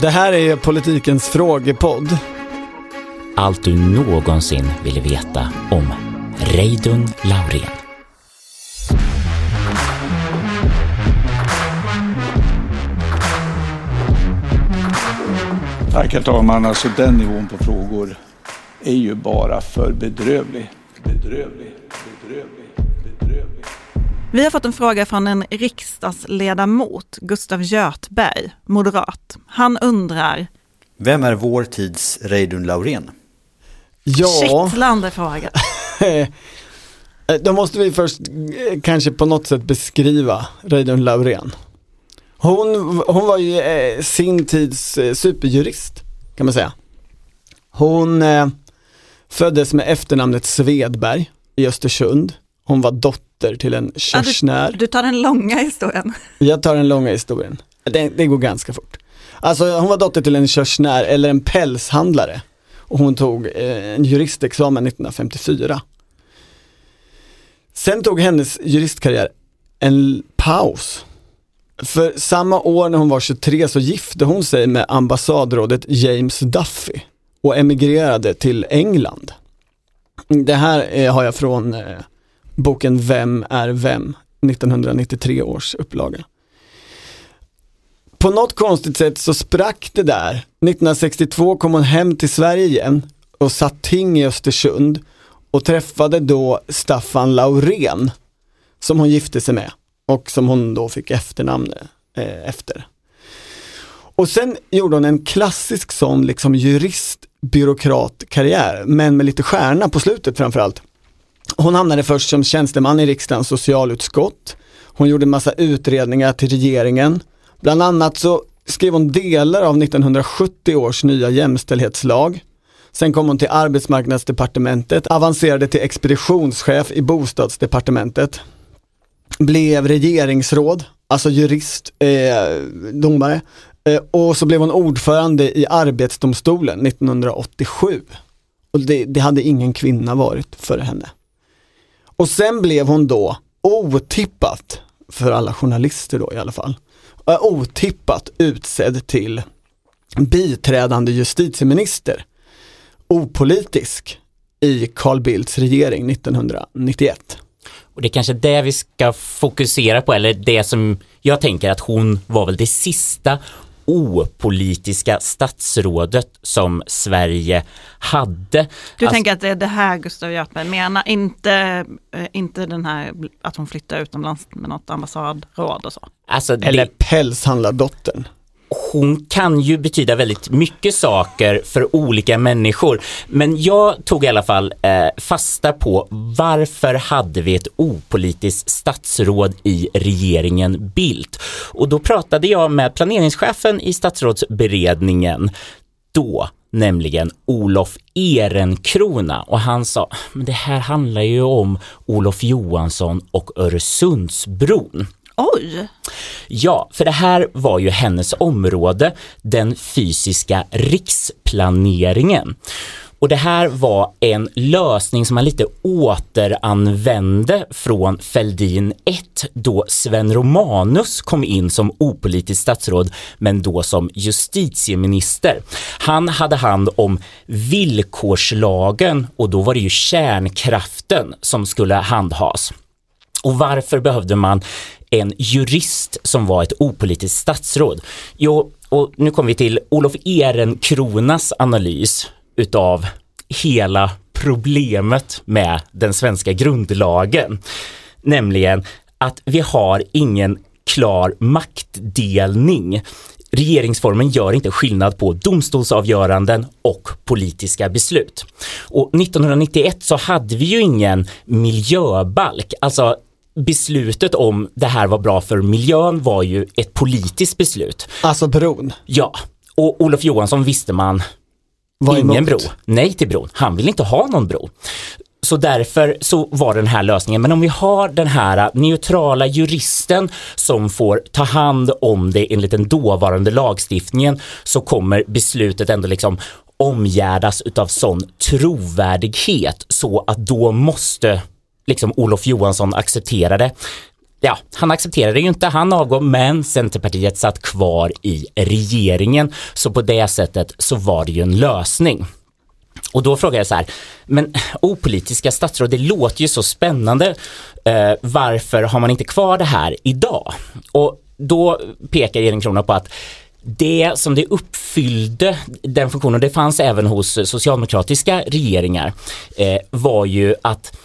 Det här är politikens frågepodd. Allt du någonsin ville veta om Reidun Laurén. Tack herr talman. Alltså den nivån på frågor är ju bara för bedrövlig. Bedrövlig. Vi har fått en fråga från en riksdagsledamot, Gustav Göthberg, moderat. Han undrar... Vem är vår tids Reidun Laurén? Ja, Kittlande fråga. då måste vi först eh, kanske på något sätt beskriva Reidun Laurén. Hon, hon var ju eh, sin tids eh, superjurist kan man säga. Hon eh, föddes med efternamnet Svedberg i Östersund. Hon var dotter till en körsnär. Du tar den långa historien. Jag tar den långa historien. Det, det går ganska fort. Alltså hon var dotter till en körsnär eller en pälshandlare. Och hon tog eh, en juristexamen 1954. Sen tog hennes juristkarriär en paus. För samma år när hon var 23 så gifte hon sig med ambassadrådet James Duffy och emigrerade till England. Det här eh, har jag från eh, boken Vem är vem? 1993 års upplaga. På något konstigt sätt så sprack det där. 1962 kom hon hem till Sverige igen och satt ting i Östersund och träffade då Staffan Laurén som hon gifte sig med och som hon då fick efternamn eh, efter. Och sen gjorde hon en klassisk sån liksom jurist byråkratkarriär men med lite stjärna på slutet framförallt. Hon hamnade först som tjänsteman i riksdagens socialutskott. Hon gjorde massa utredningar till regeringen. Bland annat så skrev hon delar av 1970 års nya jämställdhetslag. Sen kom hon till arbetsmarknadsdepartementet, avancerade till expeditionschef i bostadsdepartementet. Blev regeringsråd, alltså jurist, eh, domare. Eh, och så blev hon ordförande i arbetsdomstolen 1987. Och det, det hade ingen kvinna varit före henne. Och sen blev hon då otippat, för alla journalister då i alla fall, otippat utsedd till biträdande justitieminister, opolitisk, i Carl Bildts regering 1991. Och det är kanske det vi ska fokusera på, eller det som jag tänker att hon var väl det sista opolitiska statsrådet som Sverige hade. Du Alltså- tänker att det är det här Gustav Göthberg menar, inte, eh, inte den här att hon flyttar utomlands med något ambassadråd och så. Alltså det, Eller pälshandlardottern hon kan ju betyda väldigt mycket saker för olika människor. Men jag tog i alla fall eh, fasta på varför hade vi ett opolitiskt statsråd i regeringen Bildt? Och då pratade jag med planeringschefen i statsrådsberedningen då nämligen Olof Ehrenkrona och han sa, men det här handlar ju om Olof Johansson och Öresundsbron. Oj! Ja, för det här var ju hennes område, den fysiska riksplaneringen. Och det här var en lösning som man lite återanvände från Fälldin 1 då Sven Romanus kom in som opolitiskt statsråd men då som justitieminister. Han hade hand om villkorslagen och då var det ju kärnkraften som skulle handhas. Och varför behövde man en jurist som var ett opolitiskt statsråd? Jo, och nu kommer vi till Olof Ehrenkronas analys utav hela problemet med den svenska grundlagen. Nämligen att vi har ingen klar maktdelning. Regeringsformen gör inte skillnad på domstolsavgöranden och politiska beslut. Och 1991 så hade vi ju ingen miljöbalk, alltså beslutet om det här var bra för miljön var ju ett politiskt beslut. Alltså bron. Ja, och Olof Johansson visste man Var ingen emot. bro. Nej till bron. Han vill inte ha någon bro. Så därför så var den här lösningen. Men om vi har den här neutrala juristen som får ta hand om det enligt den dåvarande lagstiftningen så kommer beslutet ändå liksom omgärdas utav sån trovärdighet så att då måste liksom Olof Johansson accepterade. ja, han accepterade ju inte, han avgår, men Centerpartiet satt kvar i regeringen. Så på det sättet så var det ju en lösning. Och då frågar jag så här, men opolitiska statsråd, det låter ju så spännande. Eh, varför har man inte kvar det här idag? Och då pekar Elin Krona på att det som det uppfyllde, den funktionen, det fanns även hos socialdemokratiska regeringar, eh, var ju att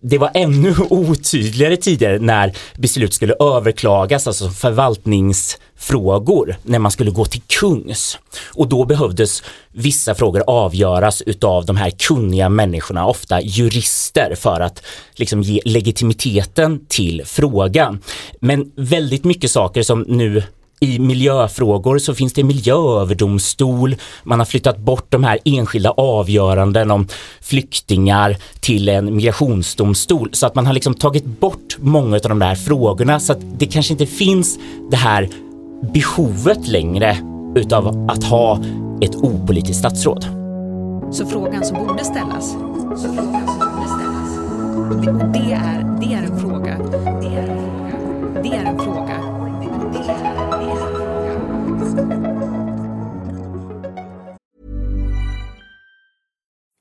det var ännu otydligare tidigare när beslut skulle överklagas, alltså förvaltningsfrågor, när man skulle gå till kungs. Och då behövdes vissa frågor avgöras utav de här kunniga människorna, ofta jurister, för att liksom ge legitimiteten till frågan. Men väldigt mycket saker som nu i miljöfrågor så finns det miljööverdomstol. Man har flyttat bort de här enskilda avgöranden om flyktingar till en migrationsdomstol så att man har liksom tagit bort många av de där frågorna så att det kanske inte finns det här behovet längre utav att ha ett opolitiskt statsråd. Så frågan som borde ställas, så frågan som borde ställas, det, det, är, det är en fråga, det är en fråga, det är en fråga, det är, en fråga.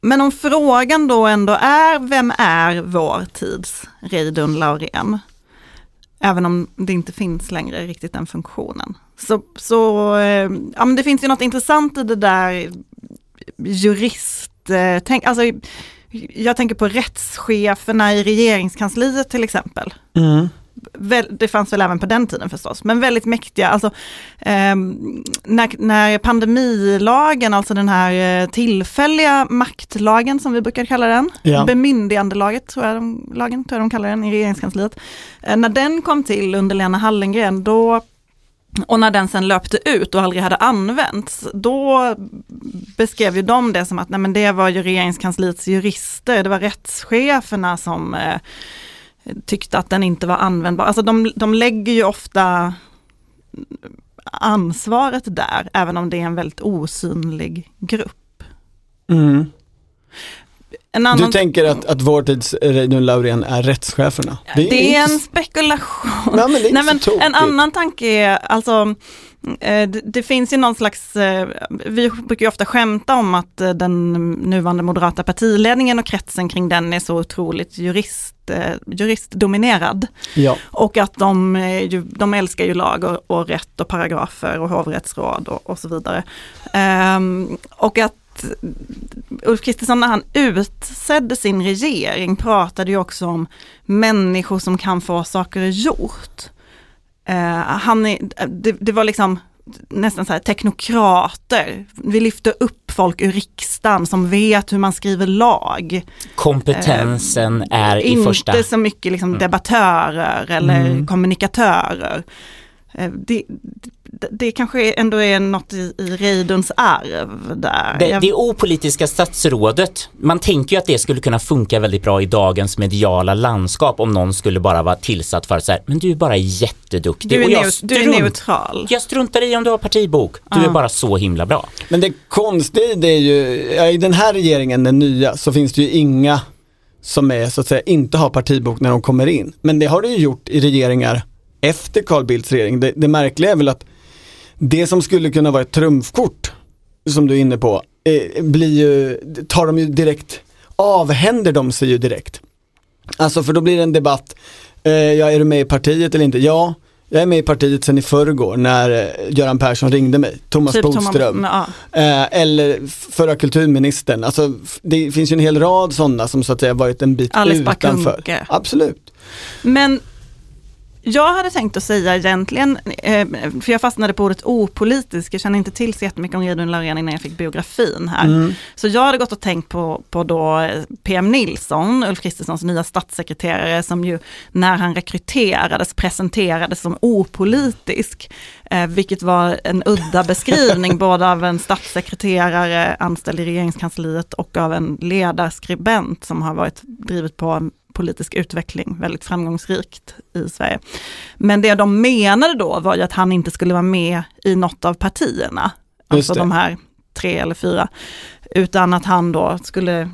Men om frågan då ändå är, vem är vår tids Reidun Laurén? Även om det inte finns längre riktigt den funktionen. Så, så eh, ja men det finns ju något intressant i det där jurist, eh, tänk, alltså jag tänker på rättscheferna i regeringskansliet till exempel. Mm. Det fanns väl även på den tiden förstås, men väldigt mäktiga. Alltså, eh, när, när pandemilagen, alltså den här eh, tillfälliga maktlagen som vi brukar kalla den, Ja. bemyndigandelaget tror jag de, lagen, tror jag de kallar den i regeringskansliet. Eh, när den kom till under Lena Hallengren, då och när den sen löpte ut och aldrig hade använts, då beskrev ju de det som att nej men det var ju regeringskansliets jurister, det var rättscheferna som eh, tyckte att den inte var användbar. Alltså de, de lägger ju ofta ansvaret där, även om det är en väldigt osynlig grupp. Mm. En Du tänker att, att vår tids Reidun Laurén är rättscheferna? det är inte en så- spekulation. Nej, men det är Nej, men en annan tanke är, alltså, eh, det, det finns ju någon slags, eh, vi brukar ju ofta skämta om att eh, den nuvarande moderata partiledningen och kretsen kring den är så otroligt jurist, eh, juristdominerad. Ja. Och att de, är ju, de älskar ju lag och, och rätt och paragrafer och hovrättsråd och, och så vidare. Ehm, och att Ulf Kristersson när han utsedde sin regering pratade ju också om människor som kan få saker gjort. Eh, han är, det, det var liksom nästan så här teknokrater. Vi lyfter upp folk ur riksdagen som vet hur man skriver lag. Kompetensen är i Inte första... så mycket liksom debattörer eller kommunikatörer. Eh, Det, det, kanske ändå är något i, i Reiduns arv där. Det, det opolitiska statsrådet, man tänker ju att det skulle kunna funka väldigt bra i dagens mediala landskap om någon skulle bara vara tillsatt för att säga, men du är bara jätteduktig. du, är jag, neut- du är strunt- neutral. jag struntar i om du har partibok, du Ja. är bara så himla bra. Men det konstiga det är ju, i den här regeringen, den nya, så finns det ju inga som är så att säga inte har partibok när de kommer in. Men det har det ju gjort i regeringar efter Carl Bildts regering. Det, det märkliga är väl att det som skulle kunna vara ett trumfkort, som du är inne på, eh, blir ju, tar de ju direkt, avhänder de sig ju direkt. Alltså för då blir det en debatt, eh, ja är du med i partiet eller inte? Ja, jag är med i partiet sedan i förrgår när eh, Göran Persson ringde mig, Thomas Typ Bodström. ja. Eh, eller förra kulturministern. Alltså, det finns ju en hel rad sådana som så att säga varit en bit Alice utanför. Kuhnke. Absolut. Men Jag hade tänkt att säga egentligen, eh, för jag fastnade på ordet opolitisk, jag känner inte till så jättemycket om Reidunn Laurén innan jag fick biografin här. Mm. Så jag hade gått och tänkt på, på då eh, PM Nilsson, Ulf Kristerssons nya statssekreterare, som ju när han rekryterades presenterades som opolitisk. Eh, vilket var en udda beskrivning både av en statssekreterare anställd i regeringskansliet och av en ledarskribent som har varit drivit på en politisk utveckling väldigt framgångsrikt i Sverige. Men det de menade då var ju att han inte skulle vara med i något av partierna, alltså det. de här tre eller fyra, utan att han då skulle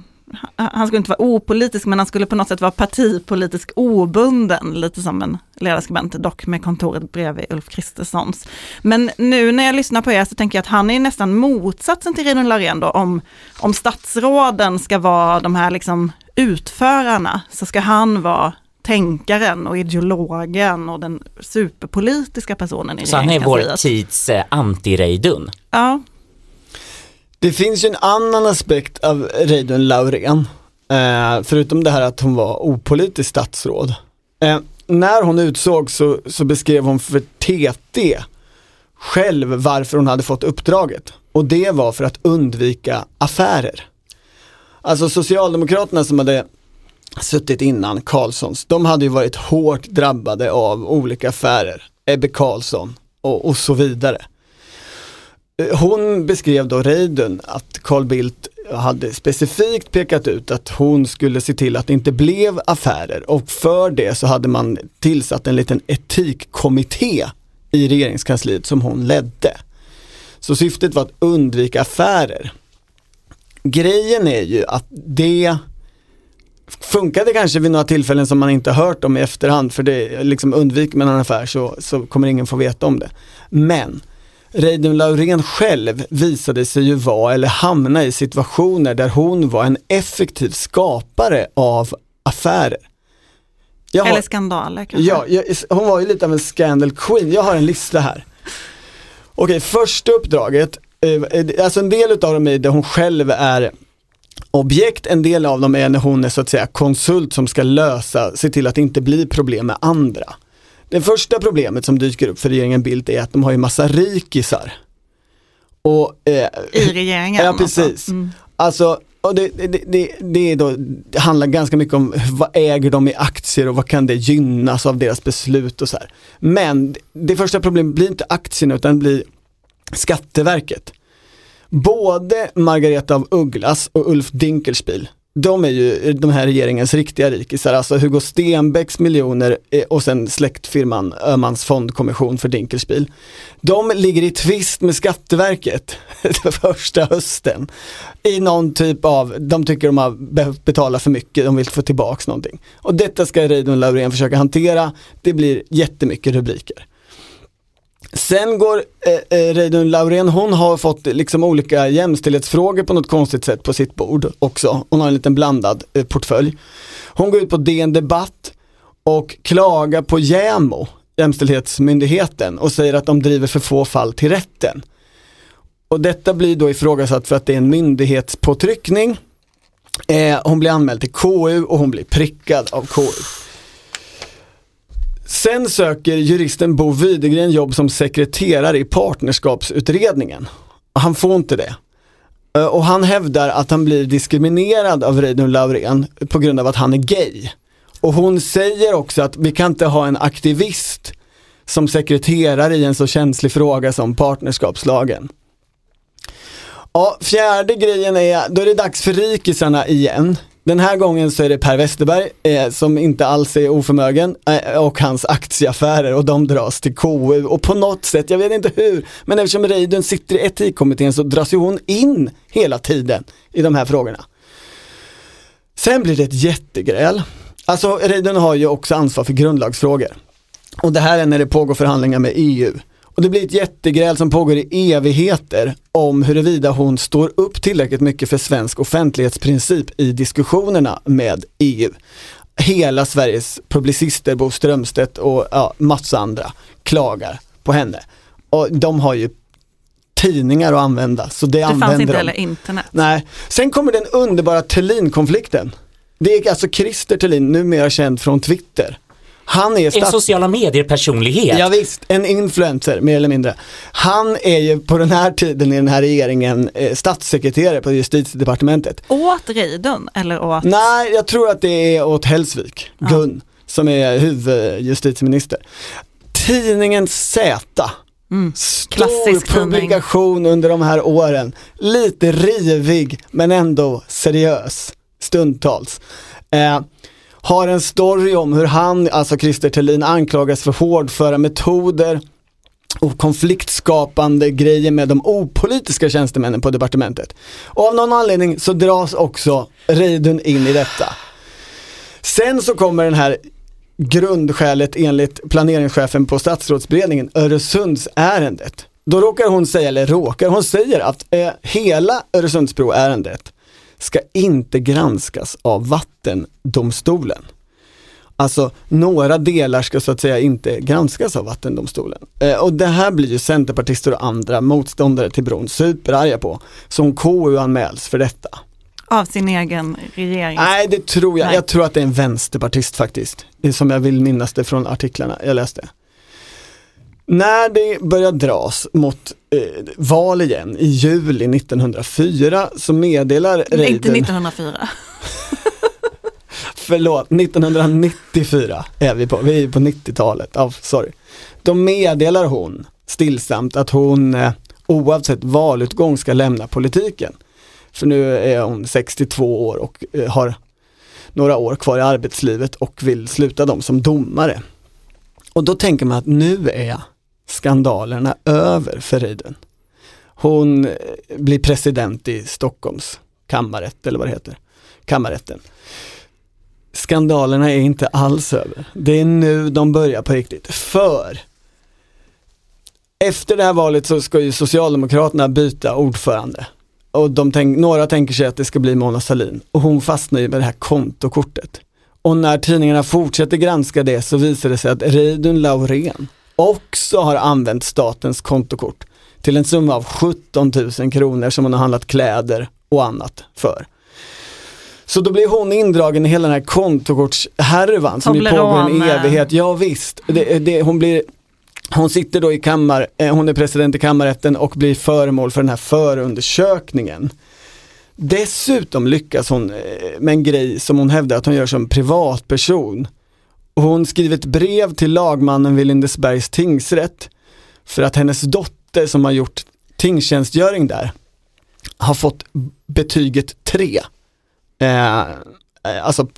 han skulle inte vara opolitisk men han skulle på något sätt vara partipolitisk obunden, lite som en ledarskribent, dock med kontoret bredvid Ulf Kristerssons. Men nu när jag lyssnar på er så tänker jag att han är nästan motsatsen till Reidunn Laurén då, om, om statsråden ska vara de här liksom utförarna, så ska han vara tänkaren och ideologen och den superpolitiska personen i Så han är vår tids eh, anti-Reidunn. Ja, det finns ju en annan aspekt av Reidunn Laurén, eh, förutom det här att hon var opolitisk statsråd. Eh, när hon utsågs så, så beskrev hon för TT själv varför hon hade fått uppdraget. Och det var för att undvika affärer. Alltså Socialdemokraterna som hade suttit innan Karlssons, de hade ju varit hårt drabbade av olika affärer. Ebbe Karlsson och, och så vidare. Eh, hon beskrev då Reidunn att Carl Bildt hade specifikt pekat ut att hon skulle se till att det inte blev affärer och för det så hade man tillsatt en liten etikkommitté i regeringskansliet som hon ledde. Så syftet var att undvika affärer. Grejen är ju att det funkade kanske vid några tillfällen som man inte hört om i efterhand för det liksom undviker man en affär så, så kommer ingen få veta om det. Men Reidunn Laurén själv visade sig ju vara eller hamna i situationer där hon var en effektiv skapare av affärer. Har- eller skandaler kanske. Ja, jag, hon var ju lite av en scandal queen. Jag har en lista här. Okej, första uppdraget, eh, alltså en del utav dem är där hon själv är objekt, en del av dem är när hon är så att säga konsult som ska lösa, se till att det inte blir problem med andra. Det första problemet som dyker upp för regeringen Bildt är att de har ju massa rikisar. Och, eh, I regeringen. Ja, alltså. precis. Mm. Alltså, och det, det, det, det, då, det handlar ganska mycket om vad äger de i aktier och vad kan det gynnas av deras beslut och så här. Men det första problemet blir inte aktierna utan det blir Skatteverket. Både Margareta av Ugglas och Ulf Dinkelspiel, de är ju de här regeringens riktiga rikisar, alltså Hugo Stenbecks miljoner eh, och sen släktfirman Öhmans fondkommission för Dinkelspiel. De ligger i tvist med Skatteverket första hösten i någon typ av, de tycker de har behövt betala för mycket, de vill få tillbaks någonting. Och detta ska Reidunn Laurén försöka hantera, det blir jättemycket rubriker. Sen går eh, eh, Reidunn Laurén, hon har fått liksom olika jämställdhetsfrågor på något konstigt sätt på sitt bord också. Hon har en liten blandad eh, portfölj. Hon går ut på DN Debatt och klagar på JämO, Jämställdhetsmyndigheten, och säger att de driver för få fall till rätten. Och detta blir då ifrågasatt för att det är en myndighetspåtryckning. Eh, hon blir anmäld till KU och hon blir prickad av KU. Sen söker juristen Bo Widegren jobb som sekreterare i partnerskapsutredningen. Han får inte det. Eh, och han hävdar att han blir diskriminerad av Reidunn Laurén på grund av att han är gay. Och hon säger också att vi kan inte ha en aktivist som sekreterare i en så känslig fråga som partnerskapslagen. Ja, fjärde grejen är, då är det dags för rikisarna igen. Den här gången så är det Per Westerberg eh, som inte alls är oförmögen eh, och hans aktieaffärer och de dras till KU och på något sätt, jag vet inte hur, men eftersom Reidunn sitter i etikkommittén så dras ju hon in hela tiden i de här frågorna. Sen blir det ett jättegräl. Alltså Reidunn har ju också ansvar för grundlagsfrågor. Och det här är när det pågår förhandlingar med EU. Och det blir ett jättegräl som pågår i evigheter om huruvida hon står upp tillräckligt mycket för svensk offentlighetsprincip i diskussionerna med EU. Hela Sveriges publicister, Bo Strömstedt och ja, massa andra klagar på henne. Och de har ju tidningar att använda, så det, Det använder fanns inte de. heller internet. Nej, sen kommer den underbara Thulin-konflikten. Det är alltså Christer Thulin, numera känd från Twitter. Han är En stats- sociala medier-personlighet. Ja, visst, en influencer mer eller mindre. Han är ju på den här tiden i den här regeringen eh, statssekreterare på justitiedepartementet. Åt Reidun eller åt... Nej, jag tror att det är åt Hellsvik, Gun, som är huvudjustitieminister. Tidningen Z, stor klassisk tidning. publikation under de här åren. Lite rivig men ändå seriös stundtals. Eh, har en story om hur han, alltså Christer Thelin, anklagas för hårdföra metoder och konfliktskapande grejer med de opolitiska tjänstemännen på departementet. Och av någon anledning så dras också Reidun in i detta. Sen så kommer den här grundskälet enligt planeringschefen på statsrådsberedningen, Öresundsärendet. Då råkar hon säga, eller råkar, hon säger att eh, hela Öresundsbroärendet ska inte granskas av vattendomstolen. Alltså några delar ska så att säga inte granskas av vattendomstolen. Eh, och det här blir ju centerpartister och andra motståndare till bron superarga på. Som KU anmäls för detta. Av sin egen regering. Nej det tror jag, Nej. jag tror att det är en vänsterpartist faktiskt. Som jag vill minnas det från artiklarna jag läste. När det börjar dras mot eh, val igen i juli 1904 så meddelar Inte Reidun, 1904. förlåt, 1994 är vi på, vi är på 90-talet, ja, sorry. Då meddelar hon stillsamt att hon eh, oavsett valutgång ska lämna politiken. För nu är hon 62 år och eh, har några år kvar i arbetslivet och vill sluta dem som domare. Och då tänker man att nu är skandalerna över för Reidun. Hon eh, blir president i Stockholms kammarrätt eller vad det heter, kammarrätten. Skandalerna är inte alls över. Det är nu de börjar på riktigt. För efter det här valet så ska ju Socialdemokraterna byta ordförande. Och de tänk, några tänker sig att det ska bli Mona Sahlin. Och hon fastnar ju med det här kontokortet. Och när tidningarna fortsätter granska det så visar det sig att Reidun Laurén också har använt statens kontokort till en summa av 17 000 kronor som hon har handlat kläder och annat för. Så då blir hon indragen i hela den här kontokortshärvan som ju pågår en evighet. Ja visst, det, det, hon blir hon sitter då i kammar, eh, hon är president i kammarrätten och blir föremål för den här förundersökningen. Dessutom lyckas hon eh, med en grej som hon hävdar att hon gör som privatperson. Hon skriver ett brev till lagmannen vid Lindesbergs tingsrätt för att hennes dotter som har gjort tingstjänstgöring där har fått betyget 3. Eh, alltså,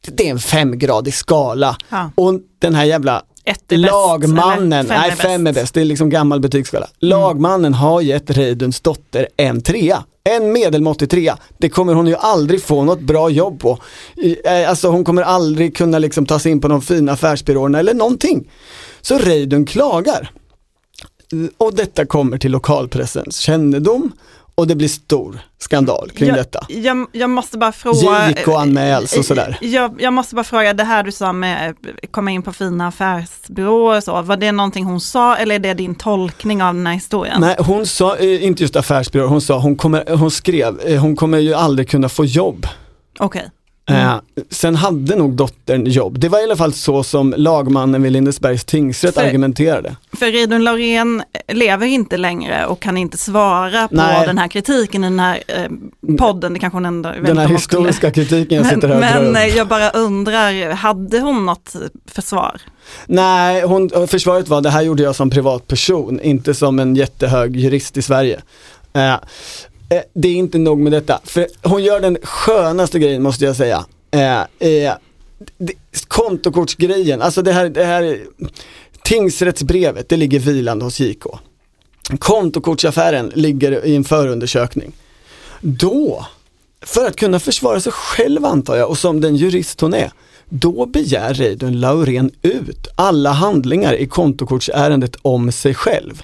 det är en femgradig skala. Ja. Och den här jävla Ett är bäst, Lagmannen, eller fem nej är fem är bäst. bäst, det är liksom gammal betygsskala. Lagmannen har gett Reiduns dotter en trea. En medelmåttig trea. Det kommer hon ju aldrig få något bra jobb på. Eh, Alltså hon kommer aldrig kunna liksom ta sig in på de fina affärsbyråerna eller någonting. Så Reidun klagar. Och detta kommer till lokalpressens kännedom och det blir stor skandal kring jag, detta. Jag, jag måste bara fråga. JK anmäls och sådär. Jag, jag måste bara fråga, det här du sa med att komma in på fina affärsbyråer och så, var det någonting hon sa eller är det din tolkning av den här historien? Nej, hon sa, eh, inte just affärsbyrå, hon sa, hon, kommer, hon skrev, eh, hon kommer ju aldrig kunna få jobb. Okej. Eh, sen hade nog dottern jobb. Det var i alla fall så som lagmannen vid Lindesbergs tingsrätt För- argumenterade. För Reidun Laurén lever inte längre och kan inte svara på Nej. den här kritiken i den här eh, podden. Det kanske hon ändå Den här hon skulle- historiska kritiken jag sitter här och Men, men jag bara undrar, hade hon något försvar? Nej, hon, försvaret var det här gjorde jag som privatperson, inte som en jättehög jurist i Sverige. Eh, eh, det är inte nog med detta, för hon gör den skönaste grejen måste jag säga. Eh, eh, det, kontokortsgrejen, alltså det här, det här tingsrättsbrevet, det ligger vilande hos JK. Kontokortsaffären ligger i en förundersökning. Då, för att kunna försvara sig själv antar jag och som den jurist hon är, då begär Reidun Laurén ut alla handlingar i kontokortsärendet om sig själv.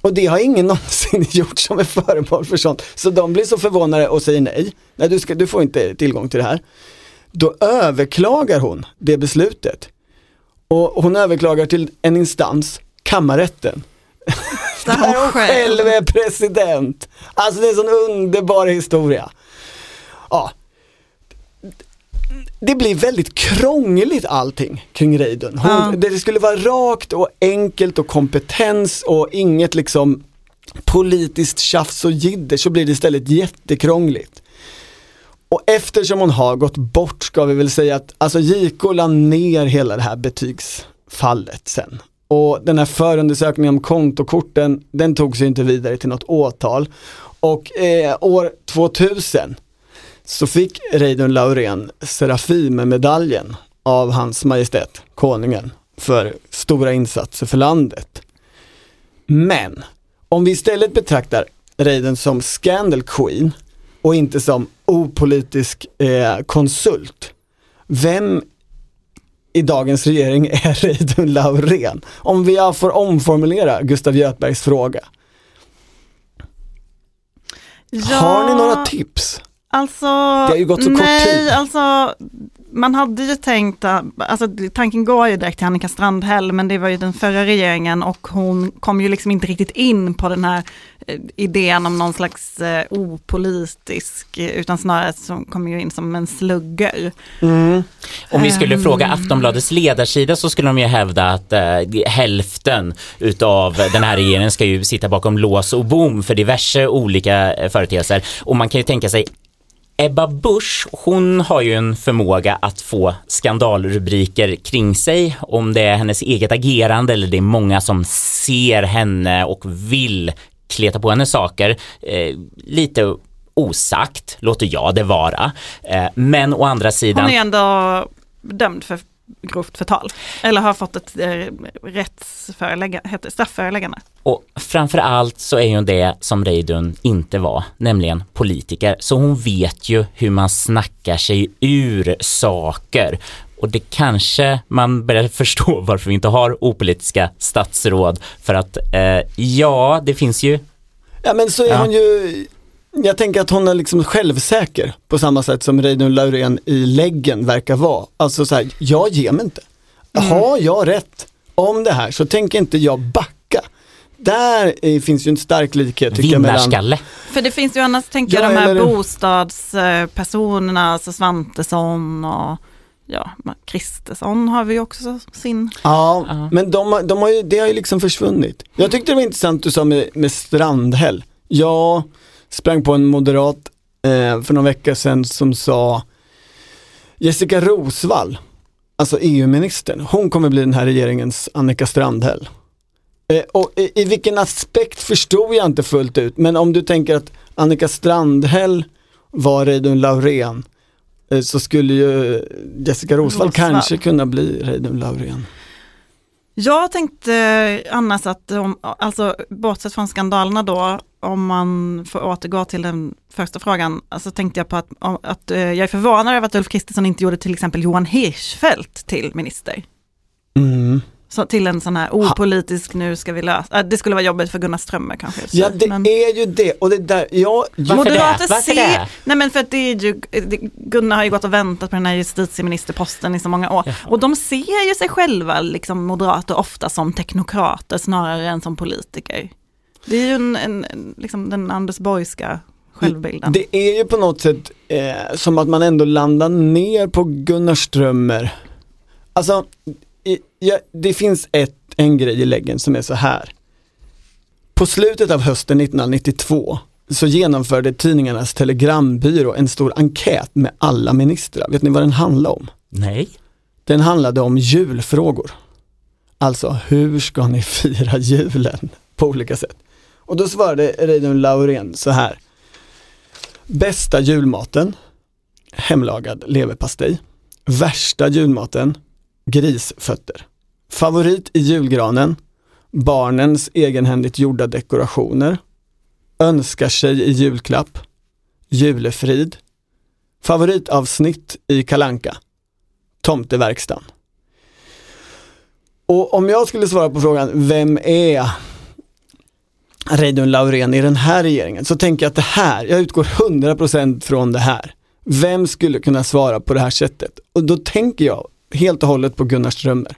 Och det har ingen någonsin gjort som är föremål för sånt. Så de blir så förvånade och säger nej. Nej, du, ska, du får inte tillgång till det här. Då överklagar hon det beslutet. Och hon överklagar till en instans, kammarrätten. Där hon själv är president. Alltså det är en sån underbar historia. Ja. Det blir väldigt krångligt allting kring Reidun. Ja. Det skulle vara rakt och enkelt och kompetens och inget liksom politiskt tjafs och jidder så blir det istället jättekrångligt. Och eftersom hon har gått bort ska vi väl säga att alltså JK la ner hela det här betygsfallet sen. Och den här förundersökningen om kontokorten, den tog sig inte vidare till något åtal. Och eh, år 2000 så fick Reidun Laurén Serafimermedaljen av hans majestät, konungen, för stora insatser för landet. Men om vi istället betraktar Reidun som scandal queen och inte som opolitisk eh, konsult, vem i dagens regering är Reidun Laurén? Om vi får omformulera Gustav Göthbergs fråga. Har ni några tips? Alltså, Det har ju gått så kort nej, tid. alltså man hade ju tänkt, att- alltså tanken går ju direkt till Annika Strandhäll, men det var ju den förra regeringen och hon kom ju liksom inte riktigt in på den här eh, idén om någon slags eh, opolitisk, eh, utan snarare som kom ju in som en slugger. Mm. Om vi skulle Ehm. fråga Aftonbladets ledarsida så skulle de ju hävda att eh, hälften utav den här regeringen ska ju sitta bakom lås och bom för diverse olika eh, företeelser. Och man kan ju tänka sig Ebba Busch, hon har ju en förmåga att få skandalrubriker kring sig om det är hennes eget agerande eller det är många som ser henne och vill kleta på henne saker. Eh, lite osagt, låter jag det vara. Eh, men å andra sidan Hon är ändå dömd för grovt förtal, eller har fått ett eh, rättsföreläggande, straffföreläggande. Och framför allt så är hon det som Reidun inte var, nämligen politiker. Så hon vet ju hur man snackar sig ur saker. Och det kanske man börjar förstå varför vi inte har opolitiska statsråd. För att eh, ja, det finns ju Ja men så är Ja. hon ju, jag tänker att hon är liksom självsäker på samma sätt som Reidun Laurén i läggen verkar vara. Alltså så här, jag ger mig inte. Har jag rätt om det här så tänker inte jag backa. Där finns ju en stark likhet tycker jag mellan vinnarskalle. För det finns ju annars, tänker Ja, jag, de här eller- bostadspersonerna, alltså Svantesson och ja, Kristersson har vi ju också sin. Ja, Ja. men de, har- de har ju, det har ju liksom försvunnit. Jag tyckte det var intressant du sa med, med Strandhäll. Jag sprang på en moderat eh, för någon vecka sedan som sa Jessica Rosvall, alltså EU-ministern, hon kommer bli den här regeringens Annika Strandhäll. Eh, och i, i vilken aspekt förstod jag inte fullt ut, men om du tänker att Annika Strandhäll var Reidun Laurén eh, så skulle ju Jessica Rosvall, Rosvall. kanske kunna bli Reidun Laurén. Jag tänkte annars att, om, alltså bortsett från skandalerna då, om man får återgå till den första frågan, så tänkte jag på att, att eh, jag är förvånad över att Ulf Kristersson inte gjorde till exempel Johan Hirschfeldt till minister. Mm. Så till en sån här opolitisk, nu ska vi lösa, äh, det skulle vara jobbigt för Gunnar Strömmer kanske. Ja det men- är ju det och det där, jag, Varför Moderater det? Varför ser, det? nej men för att det är ju, Gunnar har ju gått och väntat på den här justitieministerposten i så många år. Och de ser ju sig själva, liksom moderater, ofta som teknokrater snarare än som politiker. Det är ju en, en, en, liksom den Anders Borgska självbilden. det är ju på något sätt eh, som att man ändå landar ner på Gunnar Strömmer. Alltså, i, ja, det finns ett, en grej i läggen som är så här. På slutet av hösten 1992 så genomförde tidningarnas telegrambyrå en stor enkät med alla ministrar. Vet ni vad den handlade om? Nej. Den handlade om julfrågor. Alltså hur ska ni fira julen på olika sätt? Och då svarade Reidun Laurén så här. Bästa julmaten, hemlagad leverpastej. Värsta julmaten, grisfötter. Favorit i julgranen, barnens egenhändigt gjorda dekorationer. Önskar sig i julklapp, julefrid. Favoritavsnitt i Kalanka tomteverkstan. Och om jag skulle svara på frågan, vem är Reidun Laurén i den här regeringen? Så tänker jag att det här, jag utgår 100% från det här. Vem skulle kunna svara på det här sättet? Och då tänker jag helt och hållet på Gunnar Strömmer.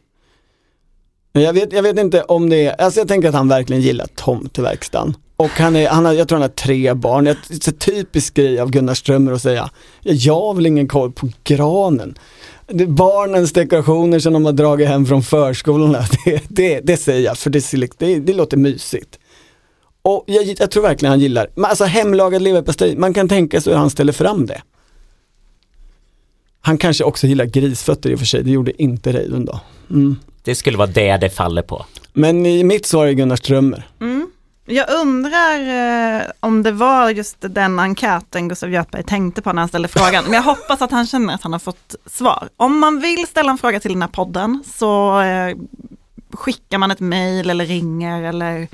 Jag vet, jag vet inte om det är, alltså jag tänker att han verkligen gillar tomteverkstan. Och han är, han har, jag tror han har tre barn. Det är en typisk grej av Gunnar Strömmer att säga, jag har väl ingen koll på granen. Det är barnens dekorationer som de har dragit hem från förskolorna, det, det, det säger jag för det, det, det låter mysigt. Och jag, jag tror verkligen han gillar, men alltså hemlagad leverpastej, man kan tänka sig hur han ställer fram det. Han kanske också gillar grisfötter i och för sig, det gjorde inte Reidun då. Mm. Det skulle vara det det faller på. Men i mitt svar är Gunnar Strömmer. Jag undrar eh, om det var just den enkäten Gustav Göthberg tänkte på när han ställde frågan. Men jag hoppas att han känner att han har fått svar. Om man vill ställa en fråga till den här podden så eh, skickar man ett mejl eller ringer eller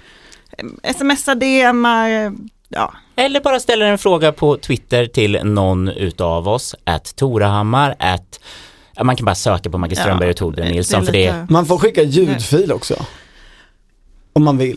smsar, DMar, ja. Eller bara ställer en fråga på Twitter till någon utav oss, att Torahammar, att ja, man kan bara söka på Maggie Ja, Strömberg och Torbjörn Nilsson för det Man får skicka ljudfil också. Om man vill.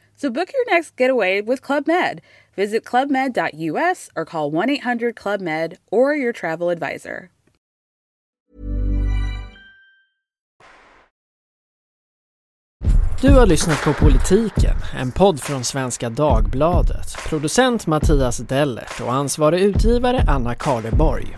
So book your next getaway with Club Med. Visit clubmed.us or call 1 800 Club Med or your travel advisor. Du har lyssnat på Politiken, en podd från Svenska Dagbladet. Producent Mattias Dellert och ansvarig utgivare Anna Karleborg.